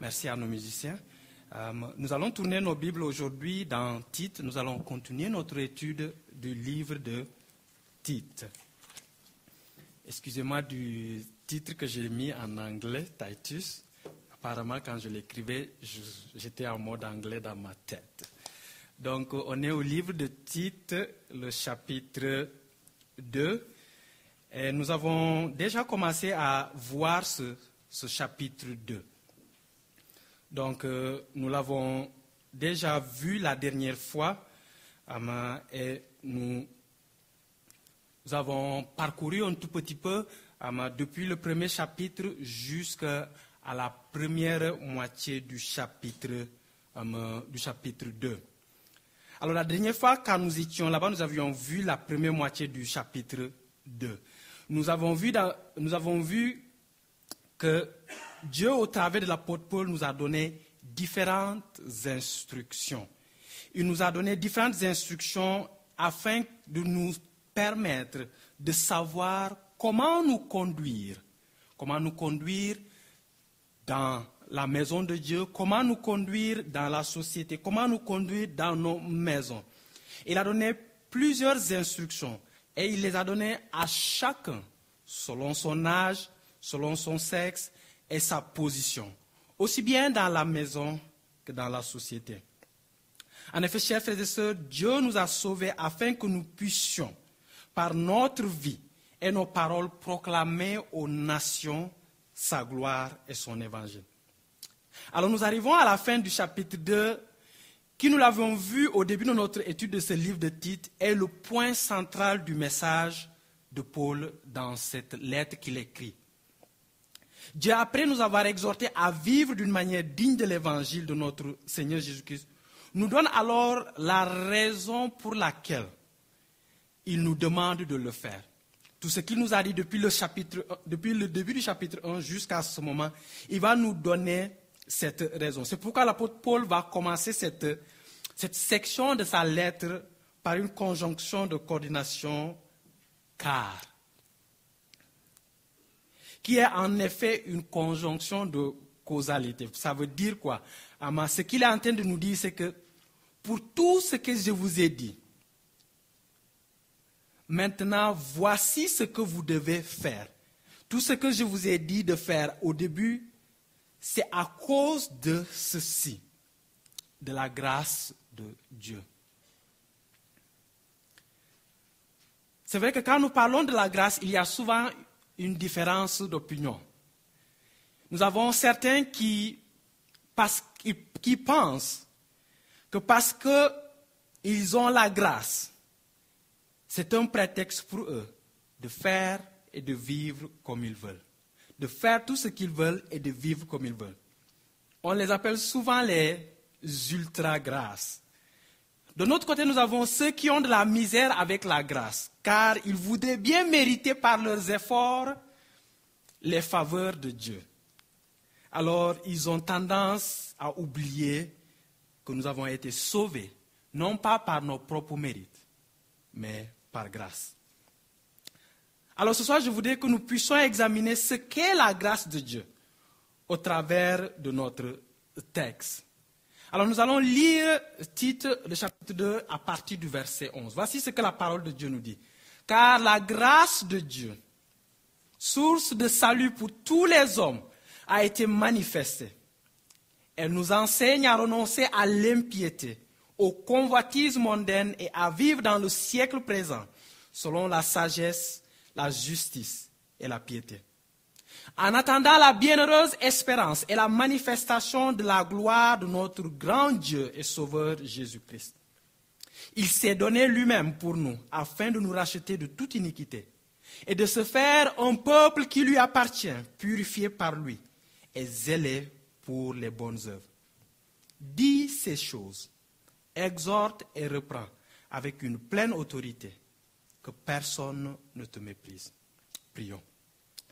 Merci à nos musiciens. Euh, nous allons tourner nos Bibles aujourd'hui dans Tite. Nous allons continuer notre étude du livre de Tite. Excusez-moi du titre que j'ai mis en anglais, Titus. Apparemment, quand je l'écrivais, j'étais en mode anglais dans ma tête. Donc, on est au livre de Tite, le chapitre 2. Et nous avons déjà commencé à voir ce, ce chapitre 2. Donc, euh, nous l'avons déjà vu la dernière fois et nous, avons parcouru un tout petit peu depuis le premier chapitre jusqu'à la première moitié du chapitre, du chapitre 2. Alors, la dernière fois, quand nous étions là-bas, nous avions vu la première moitié du chapitre 2. Nous avons vu, nous avons vu que Dieu, au travers de l'apôtre Paul, nous a donné différentes instructions. Il nous a donné différentes instructions afin de nous permettre de savoir comment nous conduire, comment nous conduire dans la maison de Dieu, comment nous conduire dans la société, comment nous conduire dans nos maisons. Il a donné plusieurs instructions et il les a données à chacun selon son âge, selon son sexe et sa position, aussi bien dans la maison que dans la société. En effet, chers frères et sœurs, Dieu nous a sauvés afin que nous puissions, par notre vie et nos paroles, proclamer aux nations sa gloire et son évangile. Alors nous arrivons à la fin du chapitre 2, qui nous l'avons vu au début de notre étude de ce livre de Tite, est le point central du message de Paul dans cette lettre qu'il écrit. Dieu, après nous avoir exhortés à vivre d'une manière digne de l'évangile de notre Seigneur Jésus-Christ, nous donne alors la raison pour laquelle il nous demande de le faire. Tout ce qu'il nous a dit depuis le, chapitre, depuis le début du chapitre 1 jusqu'à ce moment, il va nous donner cette raison. C'est pourquoi l'apôtre Paul va commencer cette, cette section de sa lettre par une conjonction de coordination car qui est en effet une conjonction de causalité. Ça veut dire quoi? Ce qu'il est en train de nous dire, c'est que pour tout ce que je vous ai dit, maintenant voici ce que vous devez faire. Tout ce que je vous ai dit de faire au début, c'est à cause de ceci, de la grâce de Dieu. C'est vrai que quand nous parlons de la grâce, il y a souvent une différence d'opinion. Nous avons certains qui, pensent que parce qu'ils ont la grâce, c'est un prétexte pour eux de faire et de vivre comme ils veulent. De faire tout ce qu'ils veulent et de vivre comme ils veulent. On les appelle souvent les ultra-grâces. De notre côté, nous avons ceux qui ont de la misère avec la grâce, car ils voudraient bien mériter par leurs efforts les faveurs de Dieu. Alors, ils ont tendance à oublier que nous avons été sauvés, non pas par nos propres mérites, mais par grâce. Alors ce soir, je voudrais que nous puissions examiner ce qu'est la grâce de Dieu au travers de notre texte. Alors nous allons lire titre le chapitre 2 à partir du verset 11. Voici ce que la parole de Dieu nous dit. Car la grâce de Dieu, source de salut pour tous les hommes, a été manifestée. Elle nous enseigne à renoncer à l'impiété, au convoitisme mondaine et à vivre dans le siècle présent selon la sagesse, la justice et la piété en attendant la bienheureuse espérance et la manifestation de la gloire de notre grand Dieu et Sauveur Jésus-Christ. Il s'est donné lui-même pour nous afin de nous racheter de toute iniquité et de se faire un peuple qui lui appartient, purifié par lui et zélé pour les bonnes œuvres. Dis ces choses, exhorte et reprend avec une pleine autorité, que personne ne te méprise. Prions.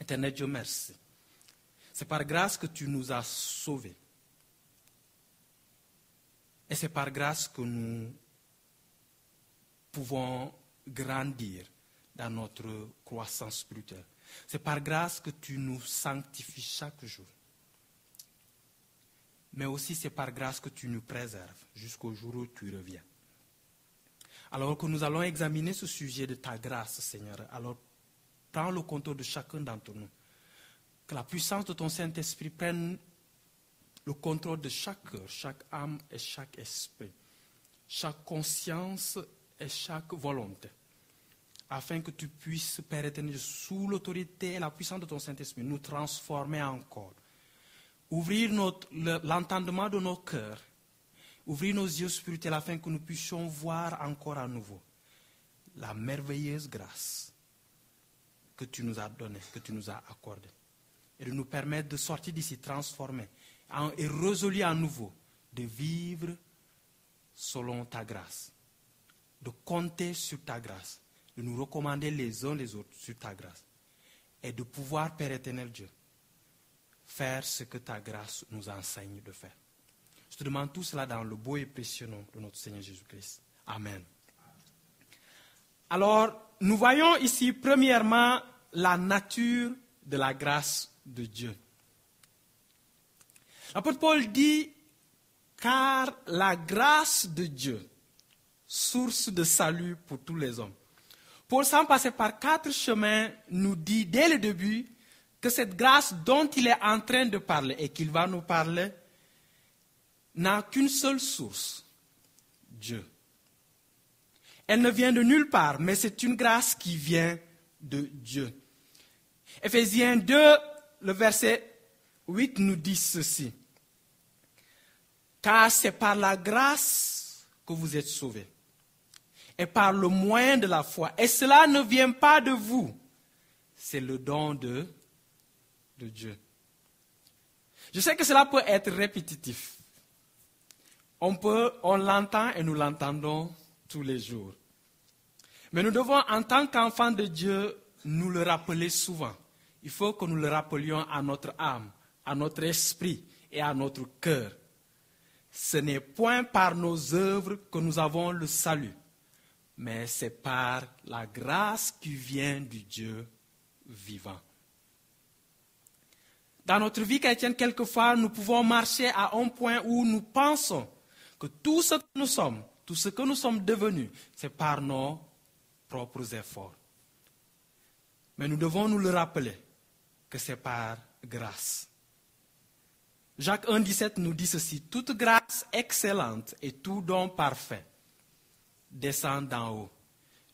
Éternel Dieu, merci. C'est par grâce que tu nous as sauvés. Et c'est par grâce que nous pouvons grandir dans notre croissance spirituelle. C'est par grâce que tu nous sanctifies chaque jour. mais aussi c'est par grâce que tu nous préserves jusqu'au jour où tu reviens. Alors que nous allons examiner ce sujet de ta grâce, Seigneur, alors prends le contrôle de chacun d'entre nous. Que la puissance de ton Saint-Esprit prenne le contrôle de chaque cœur, chaque âme et chaque esprit, chaque conscience et chaque volonté, afin que tu puisses, Père éternel, sous l'autorité et la puissance de ton Saint-Esprit, nous transformer encore. Ouvrir l'entendement de nos cœurs, ouvrir nos yeux spirituels afin que nous puissions voir encore à nouveau la merveilleuse grâce que tu nous as donnée, que tu nous as accordée, et de nous permettre de sortir d'ici transformés et résolus à nouveau de vivre selon ta grâce, de compter sur ta grâce, de nous recommander les uns les autres sur ta grâce, et de pouvoir, Père éternel Dieu, faire ce que ta grâce nous enseigne de faire. Je te demande tout cela dans le beau et précieux nom de notre Seigneur Jésus-Christ. Amen. Alors, nous voyons ici, premièrement, la nature de la grâce de Dieu. L'apôtre Paul dit, car la grâce de Dieu, source de salut pour tous les hommes. Paul, sans passer par quatre chemins, nous dit dès le début que cette grâce dont il est en train de parler et qu'il va nous parler n'a qu'une seule source, Dieu. Elle ne vient de nulle part, mais c'est une grâce qui vient de Dieu. Éphésiens 2, le verset 8 nous dit ceci. Car c'est par la grâce que vous êtes sauvés. Et par le moyen de la foi. Et cela ne vient pas de vous. C'est le don de, Dieu. Je sais que cela peut être répétitif. On on l'entend et nous l'entendons tous les jours. Mais nous devons, en tant qu'enfants de Dieu, nous le rappeler souvent. Il faut que nous le rappelions à notre âme, à notre esprit et à notre cœur. Ce n'est point par nos œuvres que nous avons le salut, mais c'est par la grâce qui vient du Dieu vivant. Dans notre vie chrétienne, quelquefois, nous pouvons marcher à un point où nous pensons que tout ce que nous sommes, tout ce que nous sommes devenus, c'est par nos propres efforts. Mais nous devons nous le rappeler que c'est par grâce. Jacques 1,17 nous dit ceci Toute grâce excellente et tout don parfait descend d'en haut,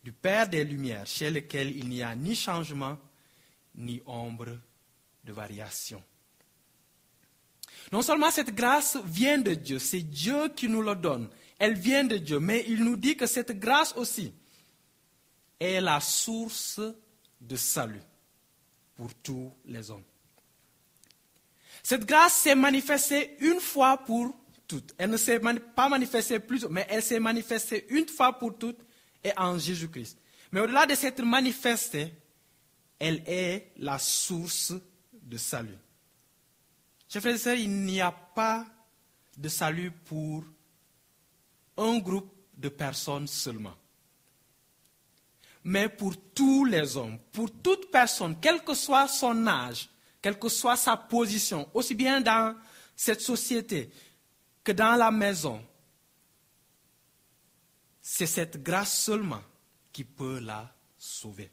du Père des Lumières, chez lequel il n'y a ni changement ni ombre de variation. Non seulement cette grâce vient de Dieu, c'est Dieu qui nous le donne, elle vient de Dieu, mais il nous dit que cette grâce aussi est la source de salut pour tous les hommes. Cette grâce s'est manifestée une fois pour toutes. Elle ne s'est pas manifestée plus, mais elle s'est manifestée une fois pour toutes et en Jésus-Christ. Mais au-delà de s'être manifestée, elle est la source de salut. Chers frères et sœurs, il n'y a pas de salut pour un groupe de personnes seulement. Mais pour tous les hommes, pour toute personne, quel que soit son âge, quelle que soit sa position, aussi bien dans cette société que dans la maison, c'est cette grâce seulement qui peut la sauver.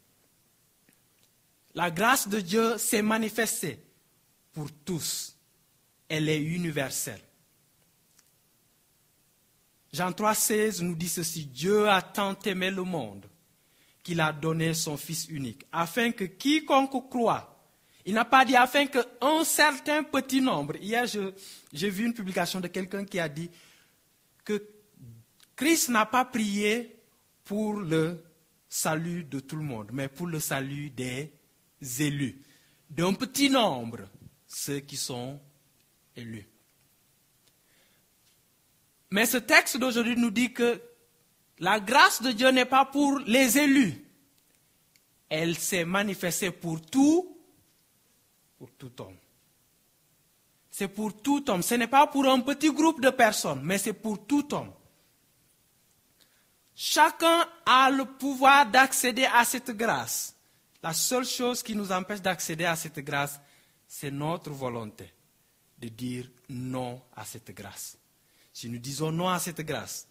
La grâce de Dieu s'est manifestée pour tous. Elle est universelle. Jean 3,16 nous dit ceci Dieu a tant aimé le monde qu'il a donné son Fils unique, afin que quiconque croit il n'a pas dit afin qu'un certain petit nombre. Hier, j'ai vu une publication de quelqu'un qui a dit que Christ n'a pas prié pour le salut de tout le monde, mais pour le salut des élus. D'un petit nombre, ceux qui sont élus. Mais ce texte d'aujourd'hui nous dit que la grâce de Dieu n'est pas pour les élus. Elle s'est manifestée pour tous pour tout homme. C'est pour tout homme. Ce n'est pas pour un petit groupe de personnes, mais c'est pour tout homme. Chacun a le pouvoir d'accéder à cette grâce. La seule chose qui nous empêche d'accéder à cette grâce, c'est notre volonté de dire non à cette grâce. Si nous disons non à cette grâce,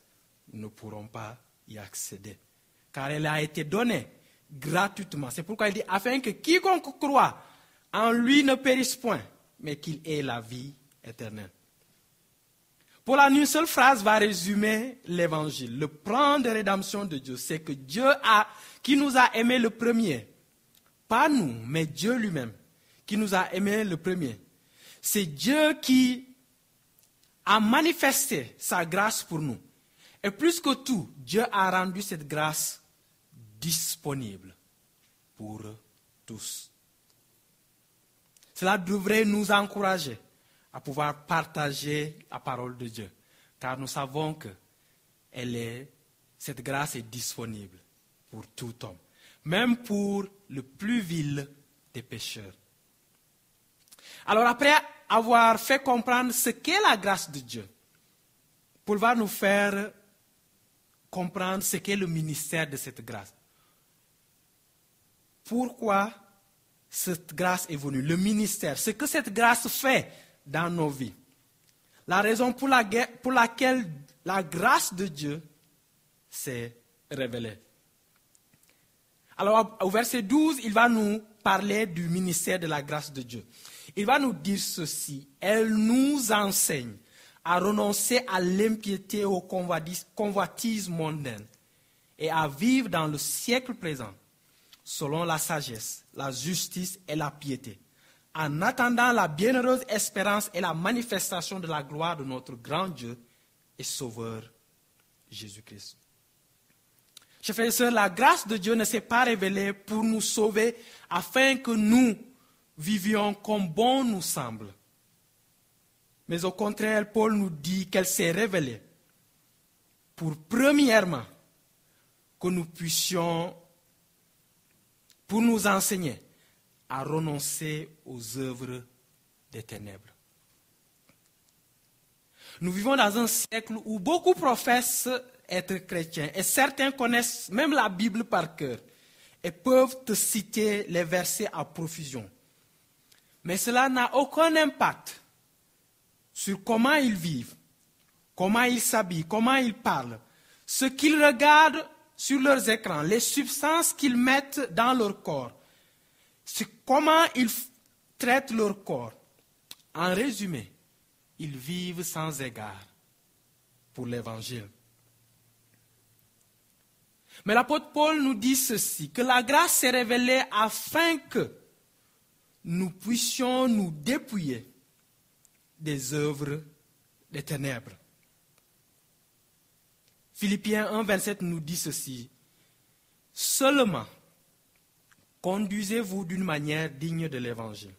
nous ne pourrons pas y accéder. Car elle a été donnée gratuitement. C'est pourquoi il dit, afin que quiconque croit en lui ne périsse point, mais qu'il ait la vie éternelle. Pour la une seule phrase va résumer l'évangile. Le plan de rédemption de Dieu, c'est que Dieu a, qui nous a aimés le premier. Pas nous, mais Dieu lui-même, qui nous a aimés le premier. C'est Dieu qui a manifesté sa grâce pour nous. Et plus que tout, Dieu a rendu cette grâce disponible pour tous. Cela devrait nous encourager à pouvoir partager la parole de Dieu, car nous savons que cette grâce est disponible pour tout homme, même pour le plus vil des pécheurs. Alors après avoir fait comprendre ce qu'est la grâce de Dieu, Paul va nous faire comprendre ce qu'est le ministère de cette grâce. Pourquoi cette grâce est venue, le ministère, ce que cette grâce fait dans nos vies. La raison pour, pour laquelle la grâce de Dieu s'est révélée. Alors au verset 12, il va nous parler du ministère de la grâce de Dieu. Il va nous dire ceci. Elle nous enseigne à renoncer à l'impiété, au convoitise mondaine et à vivre dans le siècle présent selon la sagesse, la justice et la piété, en attendant la bienheureuse espérance et la manifestation de la gloire de notre grand Dieu et Sauveur Jésus-Christ. Chers frères et sœurs, la grâce de Dieu ne s'est pas révélée pour nous sauver afin que nous vivions comme bon nous semble. Mais au contraire, Paul nous dit qu'elle s'est révélée pour premièrement que nous puissions, pour nous enseigner à renoncer aux œuvres des ténèbres. Nous vivons dans un siècle où beaucoup professent être chrétiens et certains connaissent même la Bible par cœur et peuvent te citer les versets à profusion. Mais cela n'a aucun impact sur comment ils vivent, comment ils s'habillent, comment ils parlent, ce qu'ils regardent sur leurs écrans, les substances qu'ils mettent dans leur corps, comment ils traitent leur corps. En résumé, ils vivent sans égard pour l'Évangile. Mais l'apôtre Paul nous dit ceci, que la grâce s'est révélée afin que nous puissions nous dépouiller des œuvres des ténèbres. Philippiens 1, 27 nous dit ceci. Seulement, conduisez-vous d'une manière digne de l'Évangile.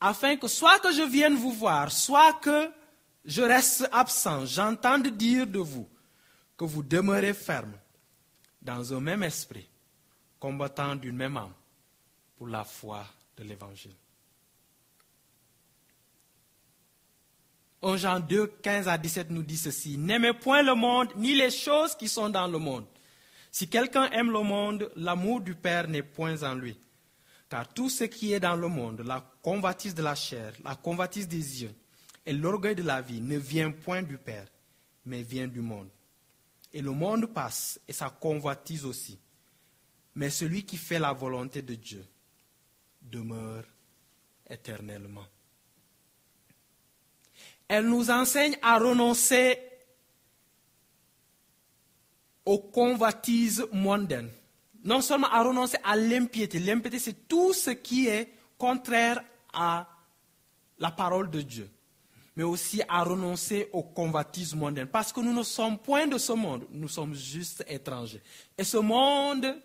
Afin que soit que je vienne vous voir, soit que je reste absent, j'entende dire de vous que vous demeurez ferme dans un même esprit, combattant d'une même âme pour la foi de l'Évangile. 1 Jean 2, 15 à 17 nous dit ceci. N'aimez point le monde, ni les choses qui sont dans le monde. Si quelqu'un aime le monde, l'amour du Père n'est point en lui. Car tout ce qui est dans le monde, la convoitise de la chair, la convoitise des yeux et l'orgueil de la vie ne vient point du Père, mais vient du monde. Et le monde passe et sa convoitise aussi. Mais celui qui fait la volonté de Dieu demeure éternellement. Elle nous enseigne à renoncer aux convoitises mondaines. Non seulement à renoncer à l'impiété. L'impiété, c'est tout ce qui est contraire à la parole de Dieu. Mais aussi à renoncer aux convoitises mondaines. Parce que nous ne sommes point de ce monde. Nous sommes juste étrangers. Et ce monde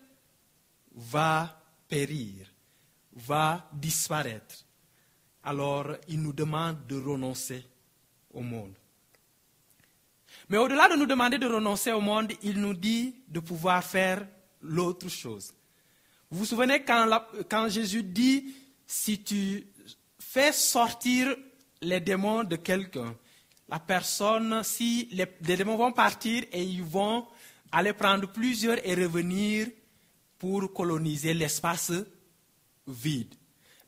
va périr, va disparaître. Alors, il nous demande de renoncer au monde. Mais au-delà de nous demander de renoncer au monde, il nous dit de pouvoir faire l'autre chose. Vous vous souvenez quand, Jésus dit, si tu fais sortir les démons de quelqu'un, la personne, si les, démons vont partir et ils vont aller prendre plusieurs et revenir pour coloniser l'espace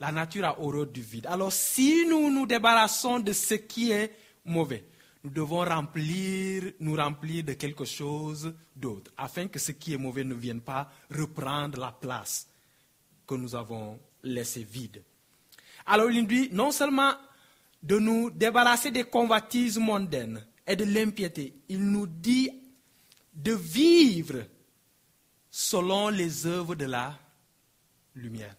La nature a horreur du vide. Alors si nous nous débarrassons de ce qui est mauvais, nous devons remplir, nous remplir de quelque chose d'autre, afin que ce qui est mauvais ne vienne pas reprendre la place que nous avons laissée vide. Alors il nous dit non seulement de nous débarrasser des convoitises mondaines et de l'impiété, il nous dit de vivre selon les œuvres de la lumière.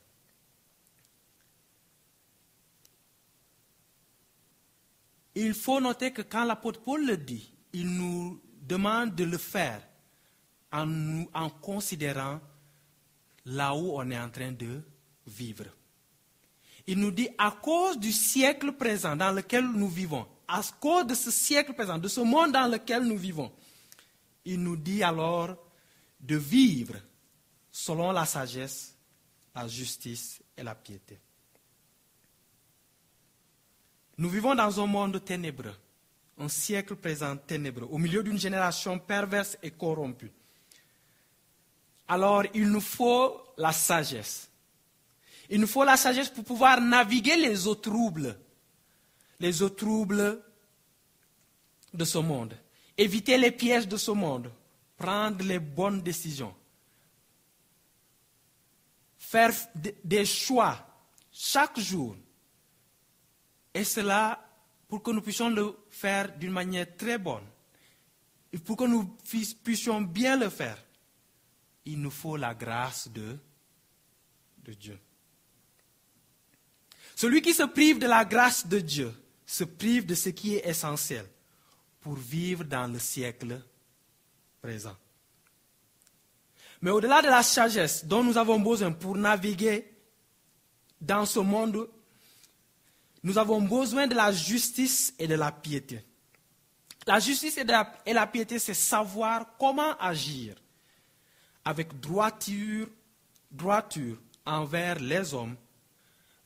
Il faut noter que quand l'apôtre Paul le dit, il nous demande de le faire en, considérant là où on est en train de vivre. Il nous dit, à cause du siècle présent dans lequel nous vivons, à cause de ce siècle présent, de ce monde dans lequel nous vivons, il nous dit alors de vivre selon la sagesse, la justice et la piété. Nous vivons dans un monde ténébreux, un siècle présent ténébreux, au milieu d'une génération perverse et corrompue. Alors, il nous faut la sagesse. Il nous faut la sagesse pour pouvoir naviguer les eaux troubles, les eaux troubles de ce monde, éviter les pièges de ce monde, prendre les bonnes décisions, faire des choix chaque jour et cela pour que nous puissions le faire d'une manière très bonne. Et pour que nous puissions bien le faire, il nous faut la grâce de, de Dieu. Celui qui se prive de la grâce de Dieu se prive de ce qui est essentiel pour vivre dans le siècle présent. Mais au-delà de la sagesse dont nous avons besoin pour naviguer dans ce monde nous avons besoin de la justice et de la piété. La justice et la, piété, c'est savoir comment agir avec droiture, droiture envers les hommes,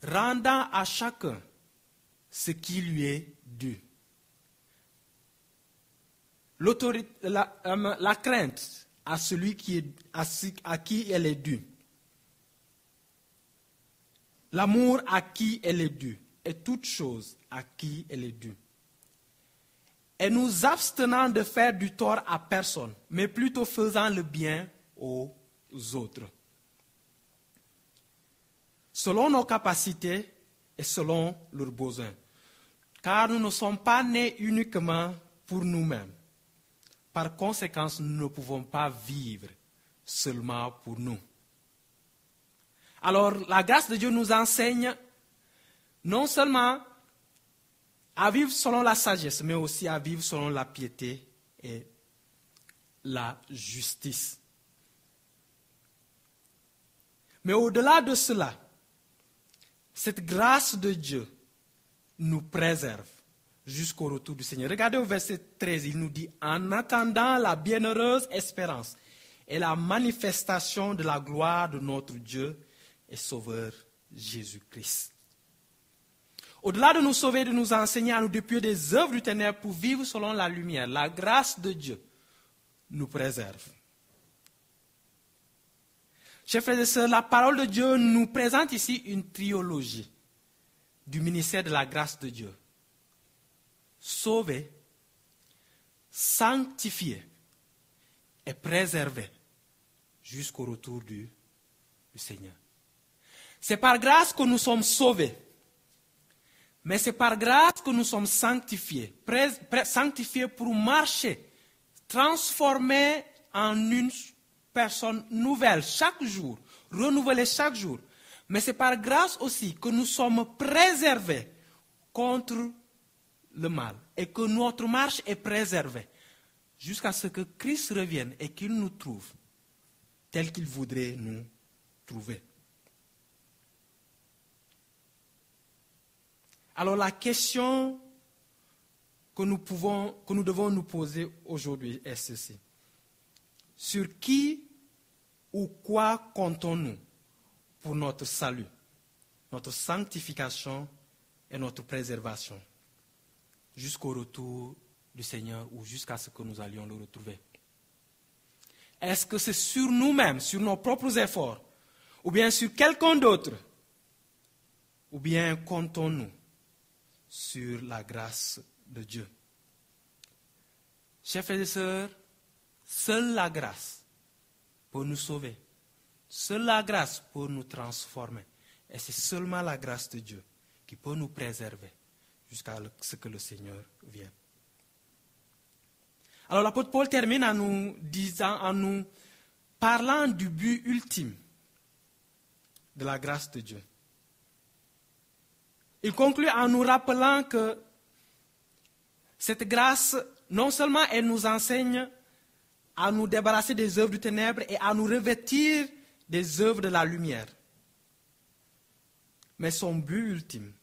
rendant à chacun ce qui lui est dû. La, euh, la, crainte à celui qui est, à qui elle est due. L'amour à qui elle est due et toute chose à qui elle est due. Et nous abstenant de faire du tort à personne, mais plutôt faisant le bien aux autres. Selon nos capacités et selon leurs besoins. Car nous ne sommes pas nés uniquement pour nous-mêmes. Par conséquent, nous ne pouvons pas vivre seulement pour nous. Alors, la grâce de Dieu nous enseigne non seulement à vivre selon la sagesse, mais aussi à vivre selon la piété et la justice. Mais au-delà de cela, cette grâce de Dieu nous préserve jusqu'au retour du Seigneur. Regardez au verset 13, il nous dit, en attendant la bienheureuse espérance et la manifestation de la gloire de notre Dieu et Sauveur Jésus-Christ. Au-delà de nous sauver, de nous enseigner à nous dépouiller des œuvres du ténèbre pour vivre selon la lumière, la grâce de Dieu nous préserve. Chers frères et sœurs, la parole de Dieu nous présente ici une triologie du ministère de la grâce de Dieu. Sauver, sanctifier et préserver jusqu'au retour du Seigneur. C'est par grâce que nous sommes sauvés. Mais c'est par grâce que nous sommes sanctifiés, sanctifiés pour marcher, transformés en une personne nouvelle chaque jour, renouvelés chaque jour. Mais c'est par grâce aussi que nous sommes préservés contre le mal et que notre marche est préservée jusqu'à ce que Christ revienne et qu'il nous trouve tel qu'il voudrait nous trouver. Alors la question que nous, pouvons, que nous devons nous poser aujourd'hui est ceci. Sur qui ou quoi comptons-nous pour notre salut, notre sanctification et notre préservation jusqu'au retour du Seigneur ou jusqu'à ce que nous allions le retrouver? Est-ce que c'est sur nous-mêmes, sur nos propres efforts, ou bien sur quelqu'un d'autre Ou bien comptons-nous sur la grâce de Dieu Chers frères et sœurs, seule la grâce peut nous sauver. Seule la grâce peut nous transformer. Et c'est seulement la grâce de Dieu qui peut nous préserver jusqu'à ce que le Seigneur vienne. Alors l'apôtre Paul termine en nous disant, en nous parlant du but ultime de la grâce de Dieu. Il conclut en nous rappelant que cette grâce, non seulement elle nous enseigne à nous débarrasser des œuvres du ténèbre et à nous revêtir des œuvres de la lumière, mais son but ultime,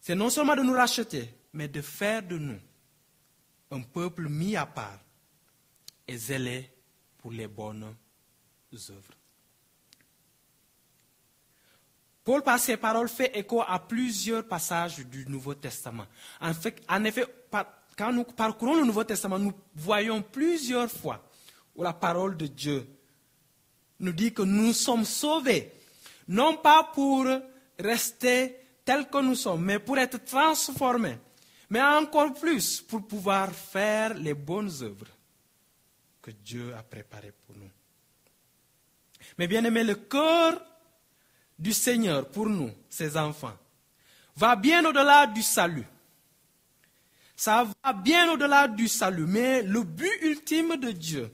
c'est non seulement de nous racheter, mais de faire de nous un peuple mis à part et zélé pour les bonnes œuvres. Paul, par ses paroles, fait écho à plusieurs passages du Nouveau Testament. En, fait, en effet, quand nous parcourons le Nouveau Testament, nous voyons plusieurs fois où la parole de Dieu nous dit que nous sommes sauvés, non pas pour rester tels que nous sommes, mais pour être transformés, mais encore plus pour pouvoir faire les bonnes œuvres que Dieu a préparées pour nous. Mais bien aimé, le cœur du Seigneur pour nous, ses enfants, va bien au-delà du salut. Ça va bien au-delà du salut, mais le but ultime de Dieu,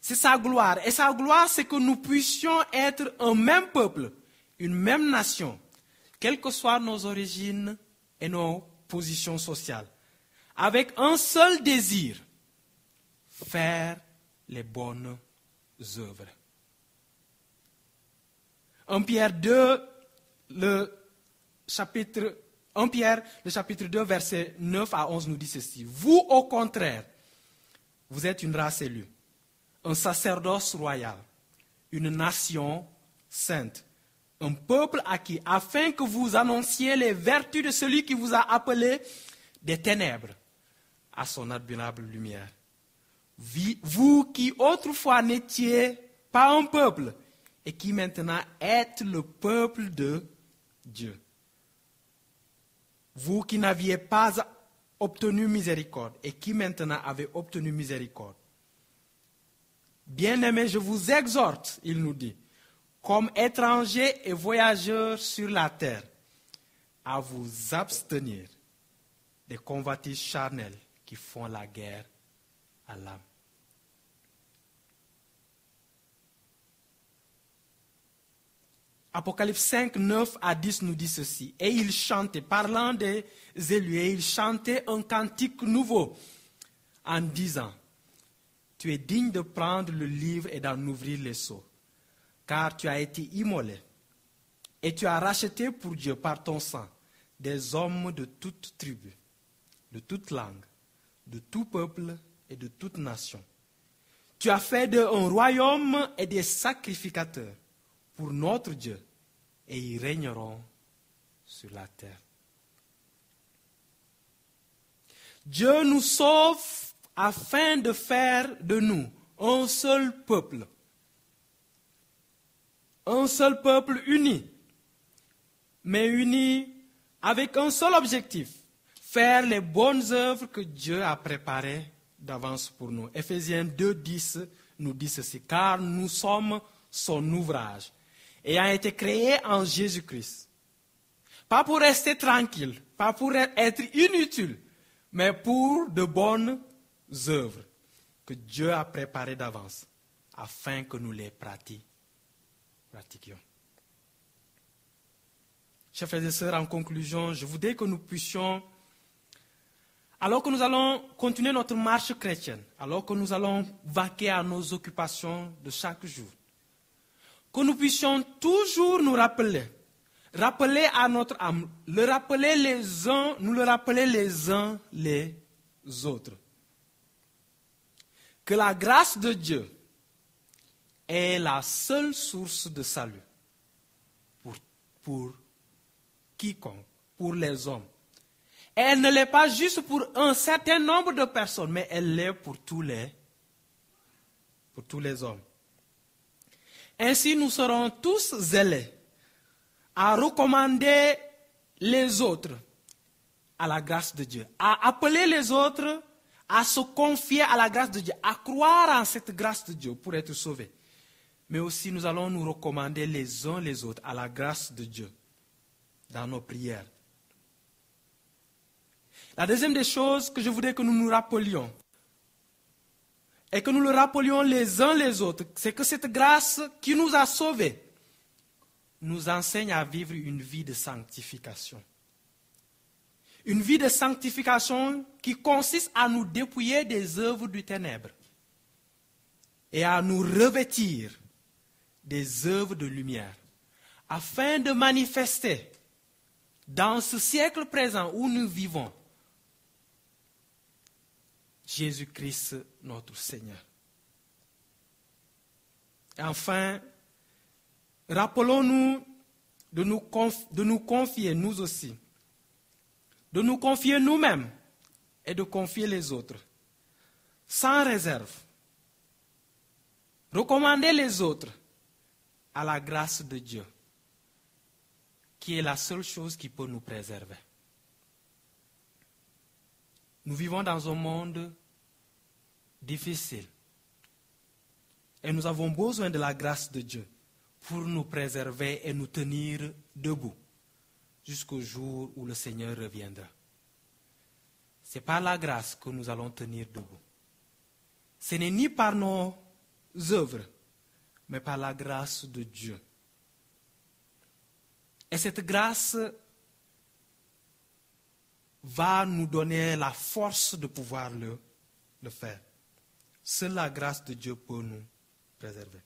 c'est sa gloire. Et sa gloire, c'est que nous puissions être un même peuple, une même nation, quelles que soient nos origines et nos positions sociales, avec un seul désir, faire les bonnes œuvres. 1 Pierre 2, le chapitre, 1 Pierre, le chapitre 2, verset 9 à 11 nous dit ceci. Vous, au contraire, vous êtes une race élue, un sacerdoce royal, une nation sainte, un peuple acquis, afin que vous annonciez les vertus de celui qui vous a appelé des ténèbres à son admirable lumière. Vous qui autrefois n'étiez pas un peuple, et qui maintenant êtes le peuple de Dieu. Vous qui n'aviez pas obtenu miséricorde et qui maintenant avez obtenu miséricorde. Bien-aimés, je vous exhorte, il nous dit, comme étrangers et voyageurs sur la terre, à vous abstenir des convoitises charnelles qui font la guerre à l'âme. Apocalypse 5, 9 à 10 nous dit ceci. Et il chantait, parlant des élus, et il chantait un cantique nouveau en disant, Tu es digne de prendre le livre et d'en ouvrir les seaux, car tu as été immolé, et tu as racheté pour Dieu par ton sang des hommes de toute tribu, de toute langue, de tout peuple et de toute nation. Tu as fait d'eux un royaume et des sacrificateurs pour notre Dieu, et ils régneront sur la terre. Dieu nous sauve afin de faire de nous un seul peuple. Un seul peuple uni, mais uni avec un seul objectif, faire les bonnes œuvres que Dieu a préparées d'avance pour nous. Ephésiens 2, 10 nous dit ceci, car nous sommes son ouvrage, ayant été créé en Jésus-Christ. Pas pour rester tranquille, pas pour être inutile, mais pour de bonnes œuvres que Dieu a préparées d'avance afin que nous les pratiquions. Chers frères et sœurs, en conclusion, je voudrais que nous puissions, alors que nous allons continuer notre marche chrétienne, alors que nous allons vaquer à nos occupations de chaque jour, que nous puissions toujours nous rappeler, rappeler à notre âme, le rappeler les uns, nous le rappeler les uns les autres. Que la grâce de Dieu est la seule source de salut pour, pour quiconque, pour les hommes. elle ne l'est pas juste pour un certain nombre de personnes, mais elle l'est pour tous les, pour tous les hommes. Ainsi, nous serons tous zélés à recommander les autres à la grâce de Dieu, à appeler les autres à se confier à la grâce de Dieu, à croire en cette grâce de Dieu pour être sauvés. Mais aussi, nous allons nous recommander les uns les autres à la grâce de Dieu dans nos prières. La deuxième des choses que je voudrais que nous nous rappelions, et que nous le rappelions les uns les autres, c'est que cette grâce qui nous a sauvés nous enseigne à vivre une vie de sanctification. Une vie de sanctification qui consiste à nous dépouiller des œuvres du ténèbre et à nous revêtir des œuvres de lumière, afin de manifester dans ce siècle présent où nous vivons Jésus-Christ notre Seigneur. Enfin, rappelons-nous de nous, de nous confier, nous aussi, de nous confier nous-mêmes et de confier les autres, sans réserve. Recommander les autres à la grâce de Dieu, qui est la seule chose qui peut nous préserver. Nous vivons dans un monde difficile. Et nous avons besoin de la grâce de Dieu pour nous préserver et nous tenir debout jusqu'au jour où le Seigneur reviendra. C'est par la grâce que nous allons tenir debout. Ce n'est ni par nos œuvres, mais par la grâce de Dieu. Et cette grâce va nous donner la force de pouvoir le, le faire. Seule la grâce de Dieu peut nous préserver.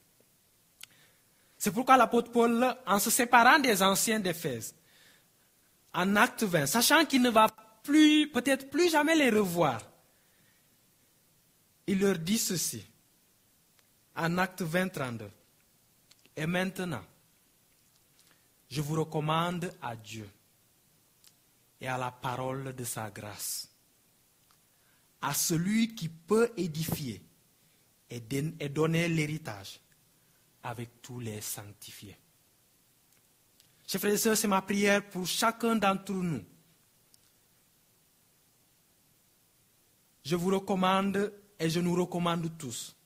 C'est pourquoi l'apôtre Paul, en se séparant des anciens d'Éphèse, en acte 20, sachant qu'il ne va plus, peut-être plus jamais les revoir, il leur dit ceci, en acte 20, 32. Et maintenant, je vous recommande à Dieu et à la parole de sa grâce, à celui qui peut édifier et donner l'héritage avec tous les sanctifiés. Chers frères et sœurs, c'est ma prière pour chacun d'entre nous. Je vous recommande et je nous recommande tous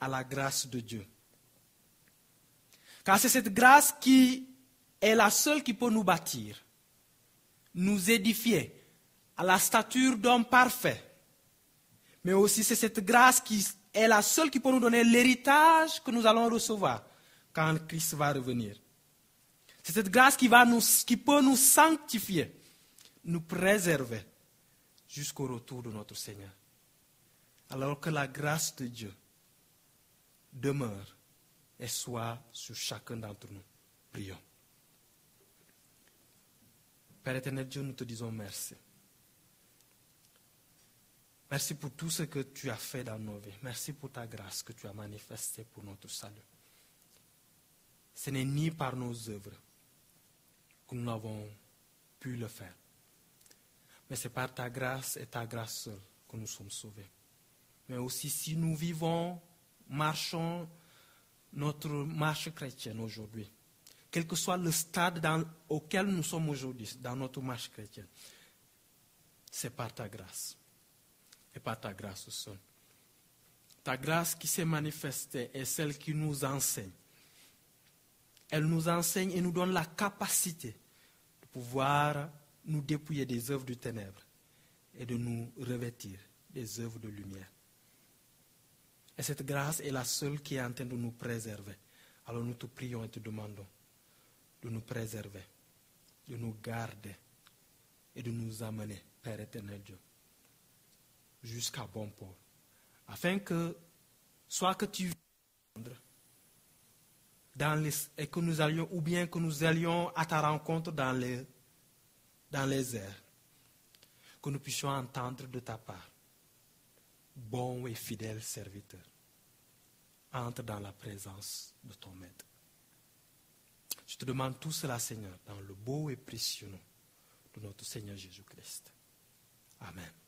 à la grâce de Dieu. Car c'est cette grâce qui est la seule qui peut nous bâtir, nous édifier à la stature d'homme parfait. Mais aussi c'est cette grâce qui est la seule qui peut nous donner l'héritage que nous allons recevoir quand Christ va revenir. C'est cette grâce qui, va nous, qui peut nous sanctifier, nous préserver jusqu'au retour de notre Seigneur. Alors que la grâce de Dieu demeure et soit sur chacun d'entre nous. Prions. Père éternel Dieu, nous te disons merci. Merci pour tout ce que tu as fait dans nos vies. Merci pour ta grâce que tu as manifestée pour notre salut. Ce n'est ni par nos œuvres que nous n'avons pu le faire, mais c'est par ta grâce et ta grâce seule que nous sommes sauvés. Mais aussi si nous vivons, marchons notre marche chrétienne aujourd'hui, quel que soit le stade dans, auquel nous sommes aujourd'hui dans notre marche chrétienne, c'est par ta grâce et par ta grâce seule. Ta grâce qui s'est manifestée est celle qui nous enseigne. Elle nous enseigne et nous donne la capacité de pouvoir nous dépouiller des œuvres du ténèbre et de nous revêtir des œuvres de lumière. Et cette grâce est la seule qui est en train de nous préserver. Alors nous te prions et te demandons de nous préserver, de nous garder et de nous amener, Père éternel Dieu, jusqu'à bon port. Afin que, soit que tu dans les, et que nous allions, ou bien que nous allions à ta rencontre dans les, dans les airs, que nous puissions entendre de ta part, bon et fidèle serviteur, entre dans la présence de ton maître. Je te demande tout cela, Seigneur, dans le beau et précieux nom de notre Seigneur Jésus-Christ. Amen.